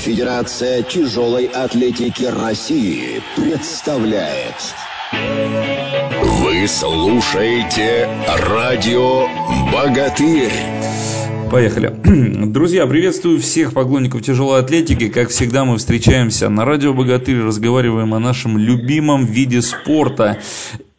Федерация тяжелой атлетики России представляет. Вы слушаете радио «Богатырь». Поехали. Друзья, приветствую всех поклонников тяжелой атлетики. Как всегда, мы встречаемся на радио «Богатырь», разговариваем о нашем любимом виде спорта.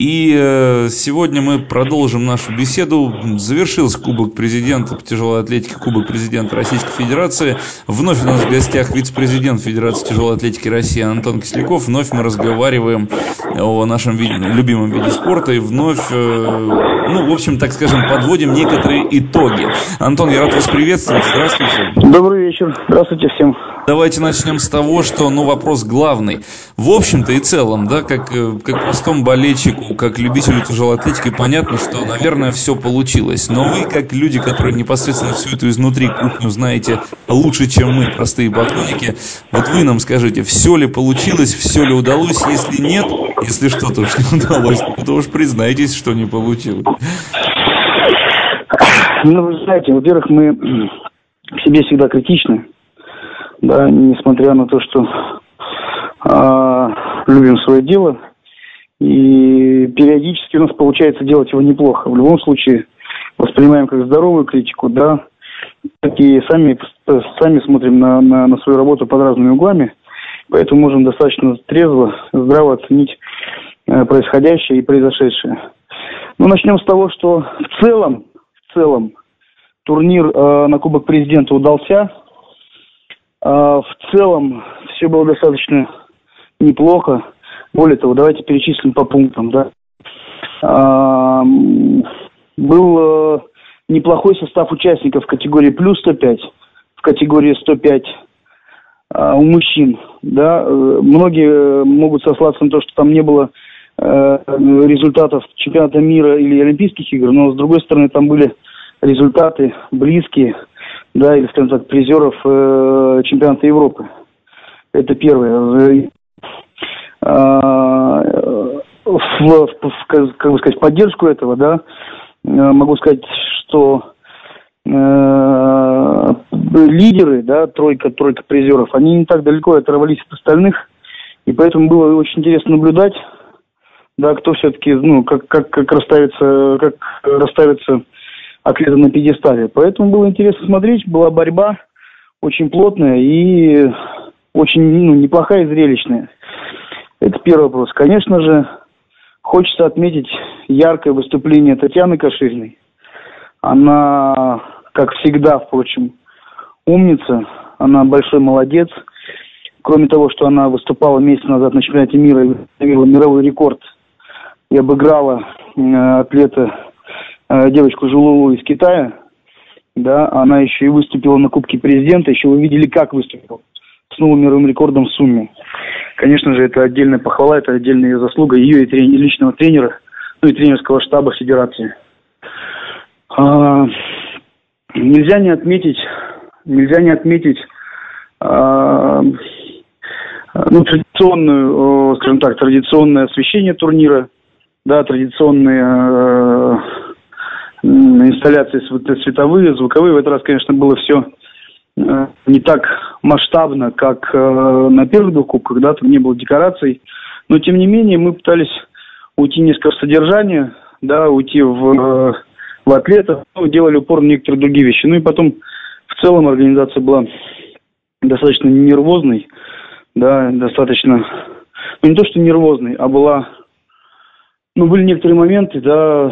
И э, сегодня мы продолжим нашу беседу. Завершился Кубок президента по тяжелой атлетике, Кубок президента Российской Федерации. Вновь у нас в гостях вице-президент Федерации тяжелой атлетики России Антон Кисляков. Вновь мы разговариваем о нашем виде, любимом виде спорта и вновь, э, ну, в общем, так скажем, подводим некоторые итоги. Антон, я рад вас приветствовать. Здравствуйте. Добрый вечер. Здравствуйте всем. Давайте начнем с того, что, ну, вопрос главный. В общем-то и целом, да, как, э, как простому болельщику, как любителю тяжелой атлетики, понятно, что, наверное, все получилось. Но вы, как люди, которые непосредственно всю эту изнутри кухню знаете лучше, чем мы, простые поклонники, вот вы нам скажите, все ли получилось, все ли удалось, если нет, если что-то уж не удалось, то уж признайтесь, что не получилось. Ну, вы знаете, во-первых, мы к себе всегда критичны да, несмотря на то, что э, любим свое дело, и периодически у нас получается делать его неплохо. В любом случае воспринимаем как здоровую критику, да, и сами, сами смотрим на, на, на свою работу под разными углами, поэтому можем достаточно трезво, здраво оценить э, происходящее и произошедшее. Ну, начнем с того, что в целом, в целом турнир э, на Кубок Президента удался. А, в целом все было достаточно неплохо. Более того, давайте перечислим по пунктам, да. А, был э, неплохой состав участников в категории плюс 105, в категории 105 а, у мужчин, да. Э, многие могут сослаться на то, что там не было э, результатов чемпионата мира или Олимпийских игр, но с другой стороны там были результаты близкие да, или, скажем так, призеров э, чемпионата Европы. Это первое. А, в, в, в, как бы сказать, поддержку этого, да, э, могу сказать, что э, лидеры, да, тройка, тройка призеров, они не так далеко оторвались от остальных, и поэтому было очень интересно наблюдать, да, кто все-таки, ну, как, как, как расставится, как расставится атлета на пьедестале. Поэтому было интересно смотреть, была борьба очень плотная и очень ну, неплохая и зрелищная. Это первый вопрос. Конечно же, хочется отметить яркое выступление Татьяны Кашириной. Она, как всегда, впрочем, умница, она большой молодец. Кроме того, что она выступала месяц назад на чемпионате мира и установила мировой рекорд и обыграла э, атлета Э, девочку Жулулу из Китая, да, она еще и выступила на Кубке Президента, еще вы видели, как выступила, с новым мировым рекордом в сумме. Конечно же, это отдельная похвала, это отдельная заслуга, ее и, трени- личного тренера, ну и тренерского штаба Федерации. А, нельзя не отметить, нельзя не отметить а, ну, традиционную, скажем так, традиционное освещение турнира, да, традиционные инсталляции световые, звуковые. В этот раз, конечно, было все э, не так масштабно, как э, на первых двух кубках, да, там не было декораций. Но, тем не менее, мы пытались уйти несколько в содержание, да, уйти в, э, в атлетов, ну, делали упор на некоторые другие вещи. Ну и потом, в целом, организация была достаточно нервозной, да, достаточно, ну не то, что нервозной, а была, ну, были некоторые моменты, да,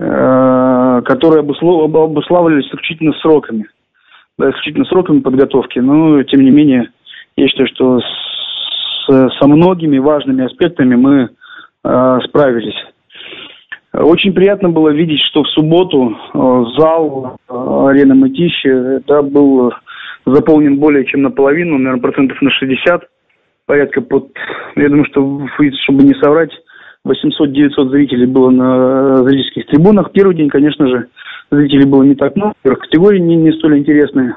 Э, которые обуславливались исключительно сроками. Да, исключительно сроками подготовки. Но, тем не менее, я считаю, что с, со многими важными аспектами мы э, справились. Очень приятно было видеть, что в субботу э, зал э, арены Мытищи да, был заполнен более чем наполовину, наверное, процентов на 60, порядка под, я думаю, что, чтобы не соврать, 800-900 зрителей было на зрительских трибунах. Первый день, конечно же, зрителей было не так много. Категории не, не столь интересные.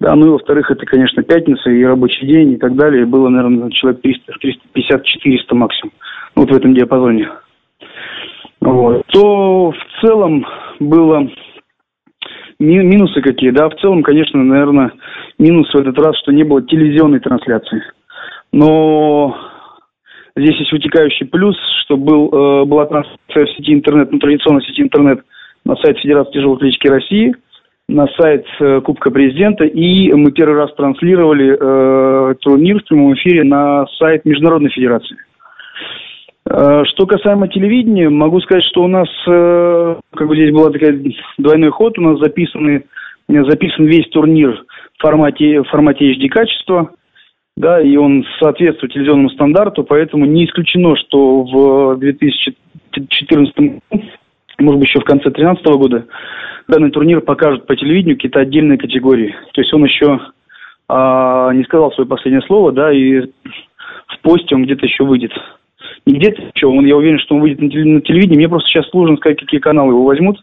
Да, ну и во-вторых, это, конечно, пятница и рабочий день и так далее. Было, наверное, человек 300, 350-400 максимум. Вот в этом диапазоне. Вот. То в целом было минусы какие, да, в целом, конечно, наверное, минус в этот раз, что не было телевизионной трансляции. Но здесь есть вытекающий плюс, что был, э, была трансляция в сети интернет, ну, традиционной сети интернет на сайте Федерации тяжелой атлетики России, на сайт э, Кубка Президента, и мы первый раз транслировали э, турнир в прямом эфире на сайт Международной Федерации. Э, что касаемо телевидения, могу сказать, что у нас, э, как бы здесь была такая двойной ход, у нас записаны, записан весь турнир в формате, в формате HD качества, да, и он соответствует телевизионному стандарту, поэтому не исключено, что в 2014 может быть, еще в конце 2013 года данный турнир покажут по телевидению какие-то отдельные категории. То есть он еще а, не сказал свое последнее слово, да, и в посте он где-то еще выйдет не где-то еще, он, я уверен, что он выйдет на телевидении. Мне просто сейчас сложно сказать, какие каналы его возьмут,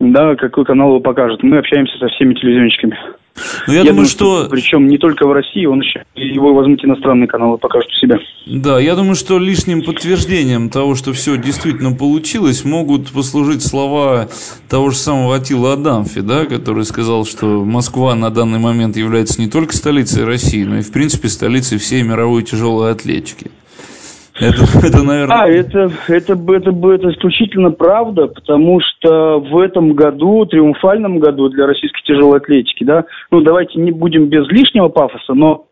да, какой канал его покажет. Мы общаемся со всеми телевизионщиками. Ну, я, я думаю, что... что... Причем не только в России, он еще его возьмут иностранные каналы, покажут у себя. Да, я думаю, что лишним подтверждением того, что все действительно получилось, могут послужить слова того же самого Атила Адамфи, да, который сказал, что Москва на данный момент является не только столицей России, но и, в принципе, столицей всей мировой тяжелой атлетики. Это, это, наверное... А, это, это, это, это исключительно правда, потому что в этом году, триумфальном году для российской тяжелой атлетики, да, ну давайте не будем без лишнего пафоса, но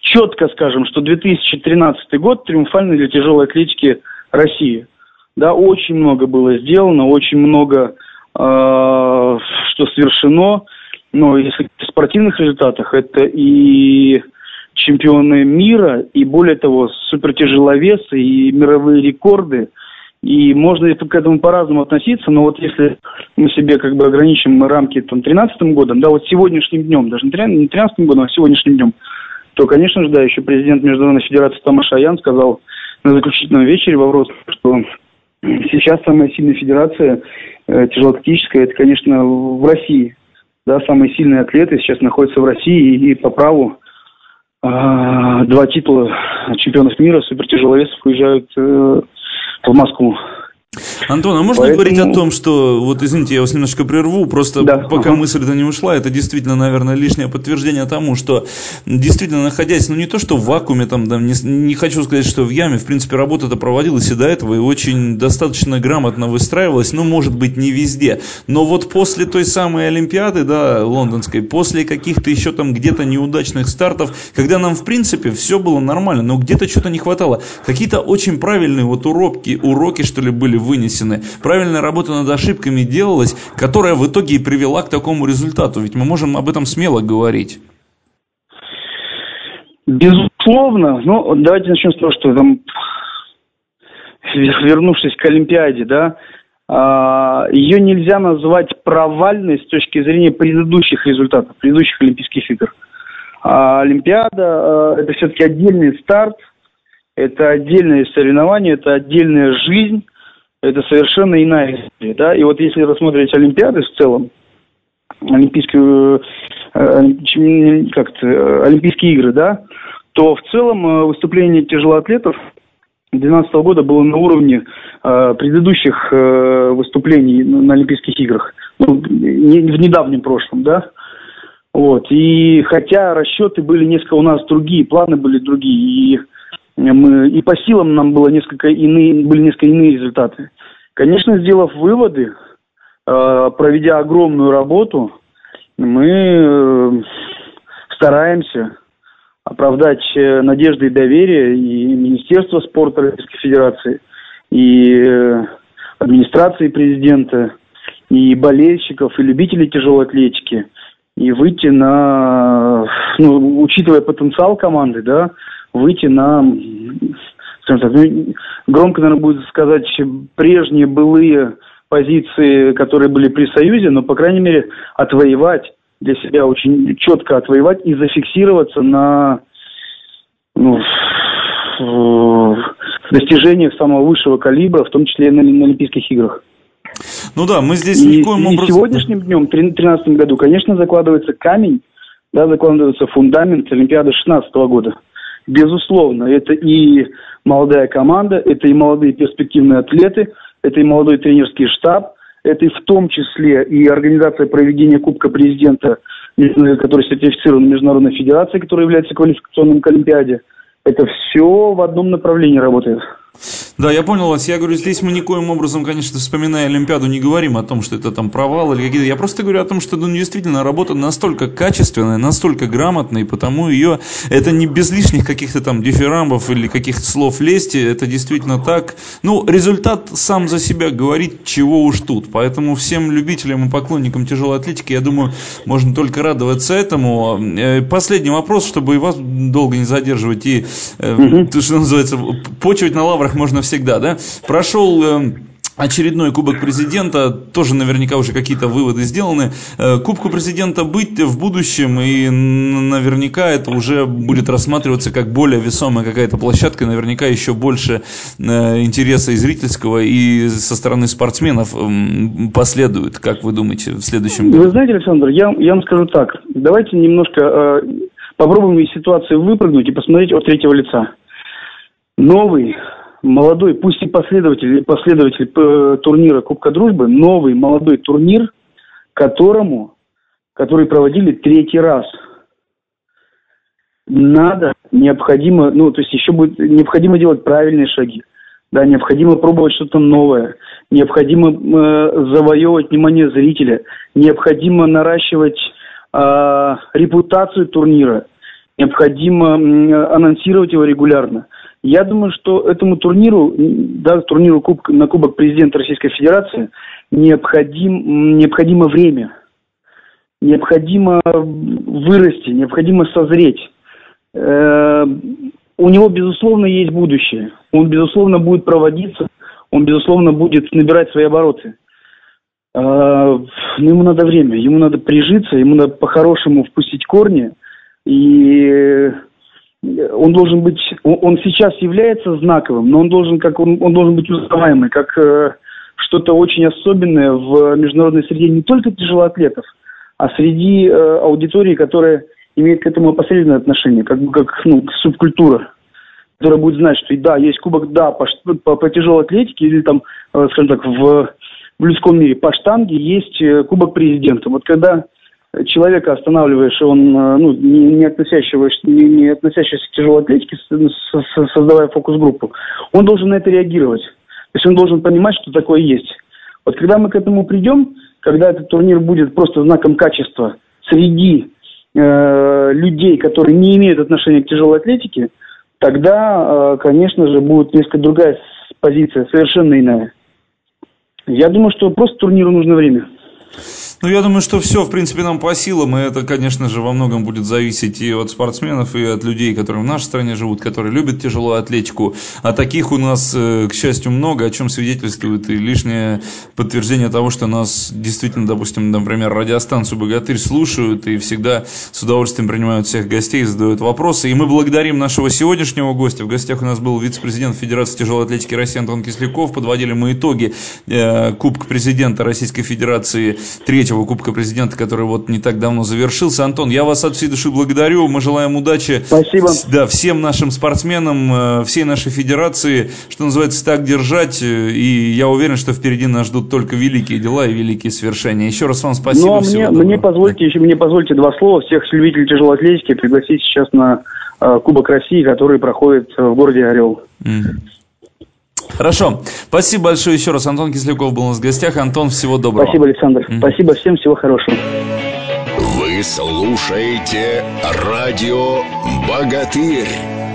четко скажем, что 2013 год триумфальный для тяжелой атлетики России. Да, очень много было сделано, очень много э, что совершено. Но если в спортивных результатах, это и чемпионы мира, и более того, супертяжеловесы и мировые рекорды. И можно к этому по-разному относиться, но вот если мы себе как бы ограничим рамки там 13 годом, да, вот сегодняшним днем, даже не 13 годом, а сегодняшним днем, то, конечно же, да, еще президент Международной Федерации Томаш Аян сказал на заключительном вечере во Вроцлаве, что сейчас самая сильная федерация э, тяжелоатлетическая, это, конечно, в России. Да, самые сильные атлеты сейчас находятся в России и, и по праву два титула чемпионов мира супертяжеловесов уезжают э, в Москву. Антон, а можно Поэтому... говорить о том, что, вот извините, я вас немножко прерву, просто да. пока ага. мысль-то не ушла, это действительно, наверное, лишнее подтверждение тому, что действительно находясь, ну не то, что в вакууме, там, да, не, не хочу сказать, что в яме, в принципе, работа-то проводилась и до этого, и очень достаточно грамотно выстраивалась, ну, может быть, не везде, но вот после той самой Олимпиады, да, лондонской, после каких-то еще там где-то неудачных стартов, когда нам, в принципе, все было нормально, но где-то что-то не хватало, какие-то очень правильные вот уроки, уроки, что ли, были вынесены. Правильная работа над ошибками делалась, которая в итоге и привела к такому результату. Ведь мы можем об этом смело говорить. Безусловно. Ну, давайте начнем с того, что там, вернувшись к Олимпиаде, да, а, ее нельзя назвать провальной с точки зрения предыдущих результатов, предыдущих Олимпийских игр. А Олимпиада а, – это все-таки отдельный старт, это отдельное соревнование, это отдельная жизнь, это совершенно иная история, да, и вот если рассмотреть Олимпиады в целом, Олимпийскую, э, как то Олимпийские игры, да, то в целом э, выступление тяжелоатлетов 2012 года было на уровне э, предыдущих э, выступлений на Олимпийских играх, ну, в недавнем прошлом, да. Вот. И хотя расчеты были несколько у нас другие, планы были другие, и мы, и по силам нам было несколько иные, были несколько иные результаты. Конечно, сделав выводы, э, проведя огромную работу, мы э, стараемся оправдать э, надежды и доверие и Министерства спорта Российской Федерации, и администрации президента, и болельщиков, и любителей тяжелой атлетики, и выйти на, ну, учитывая потенциал команды, да, выйти на, скажем так, ну, громко, наверное, будет сказать, прежние былые позиции, которые были при Союзе, но, по крайней мере, отвоевать для себя очень четко отвоевать и зафиксироваться на ну, достижениях самого высшего калибра, в том числе и на, на Олимпийских играх. Ну да, мы здесь и, никоим образом... И сегодняшним днем, в 2013 году, конечно, закладывается камень, да, закладывается фундамент Олимпиады 2016 года. Безусловно, это и молодая команда, это и молодые перспективные атлеты, это и молодой тренерский штаб, это и в том числе и организация проведения Кубка Президента, который сертифицирован Международной Федерацией, которая является квалификационным к Олимпиаде. Это все в одном направлении работает. Да, я понял вас. Я говорю, здесь мы никоим образом, конечно, вспоминая Олимпиаду, не говорим о том, что это там провал или какие-то. Я просто говорю о том, что ну, действительно работа настолько качественная, настолько грамотная, и потому ее это не без лишних каких-то там дифирамбов или каких-то слов лести, это действительно так. Ну, результат сам за себя говорит, чего уж тут. Поэтому всем любителям и поклонникам тяжелой атлетики, я думаю, можно только радоваться этому. Э, последний вопрос, чтобы и вас долго не задерживать и, угу. то, что называется, почивать на лаврах можно всегда, да? Прошел э, очередной Кубок Президента, тоже наверняка уже какие-то выводы сделаны. Э, Кубку Президента быть в будущем, и наверняка это уже будет рассматриваться как более весомая какая-то площадка, наверняка еще больше э, интереса и зрительского, и со стороны спортсменов последует, как вы думаете, в следующем году? Вы знаете, Александр, я, я вам скажу так, давайте немножко э, попробуем из ситуации выпрыгнуть и посмотреть от третьего лица. Новый молодой, пусть и последователь, последователь э, турнира Кубка Дружбы, новый молодой турнир, которому, который проводили третий раз. Надо, необходимо, ну, то есть еще будет необходимо делать правильные шаги. Да, необходимо пробовать что-то новое, необходимо э, завоевывать внимание зрителя, необходимо наращивать э, репутацию турнира, необходимо э, анонсировать его регулярно. Я думаю, что этому турниру, да, турниру куб, на Кубок Президента Российской Федерации необходим, необходимо время. Необходимо вырасти, необходимо созреть. Э, у него, безусловно, есть будущее. Он, безусловно, будет проводиться, он, безусловно, будет набирать свои обороты. Э, но ему надо время, ему надо прижиться, ему надо по-хорошему впустить корни и он должен быть, он сейчас является знаковым, но он должен, как он, он должен быть узнаваемый, как э, что-то очень особенное в международной среде не только тяжелоатлетов, а среди э, аудитории, которая имеет к этому опосредованное отношение, как, как ну, субкультура, которая будет знать, что да, есть кубок, да, по, по, по тяжелой атлетике или там, э, скажем так, в, в людском мире по штанге есть э, кубок президента. Вот когда человека останавливаешь, он, э, ну, не, не, относящегося, не, не относящегося к тяжелой атлетике, создавая фокус-группу, он должен на это реагировать. То есть он должен понимать, что такое есть. Вот когда мы к этому придем, когда этот турнир будет просто знаком качества среди э, людей, которые не имеют отношения к тяжелой атлетике, тогда, э, конечно же, будет несколько другая позиция, совершенно иная. Я думаю, что просто турниру нужно время. Ну, я думаю, что все, в принципе, нам по силам, и это, конечно же, во многом будет зависеть и от спортсменов, и от людей, которые в нашей стране живут, которые любят тяжелую атлетику. А таких у нас, э, к счастью, много, о чем свидетельствует и лишнее подтверждение того, что нас действительно, допустим, например, радиостанцию «Богатырь» слушают и всегда с удовольствием принимают всех гостей, задают вопросы. И мы благодарим нашего сегодняшнего гостя. В гостях у нас был вице-президент Федерации тяжелой атлетики России Антон Кисляков. Подводили мы итоги э, Кубка президента Российской Федерации третьего нашего Кубка Президента, который вот не так давно завершился. Антон, я вас от всей души благодарю. Мы желаем удачи. Спасибо. Да, всем нашим спортсменам, э, всей нашей федерации, что называется, так держать. Э, и я уверен, что впереди нас ждут только великие дела и великие свершения. Еще раз вам спасибо. Ну, а мне, мне позвольте, еще мне позвольте два слова. Всех любителей тяжелой атлетики пригласить сейчас на э, Кубок России, который проходит в городе Орел. Mm. Хорошо. Спасибо большое еще раз. Антон Кисляков был у нас в гостях. Антон, всего доброго. Спасибо, Александр. Mm-hmm. Спасибо всем. Всего хорошего. Вы слушаете радио «Богатырь».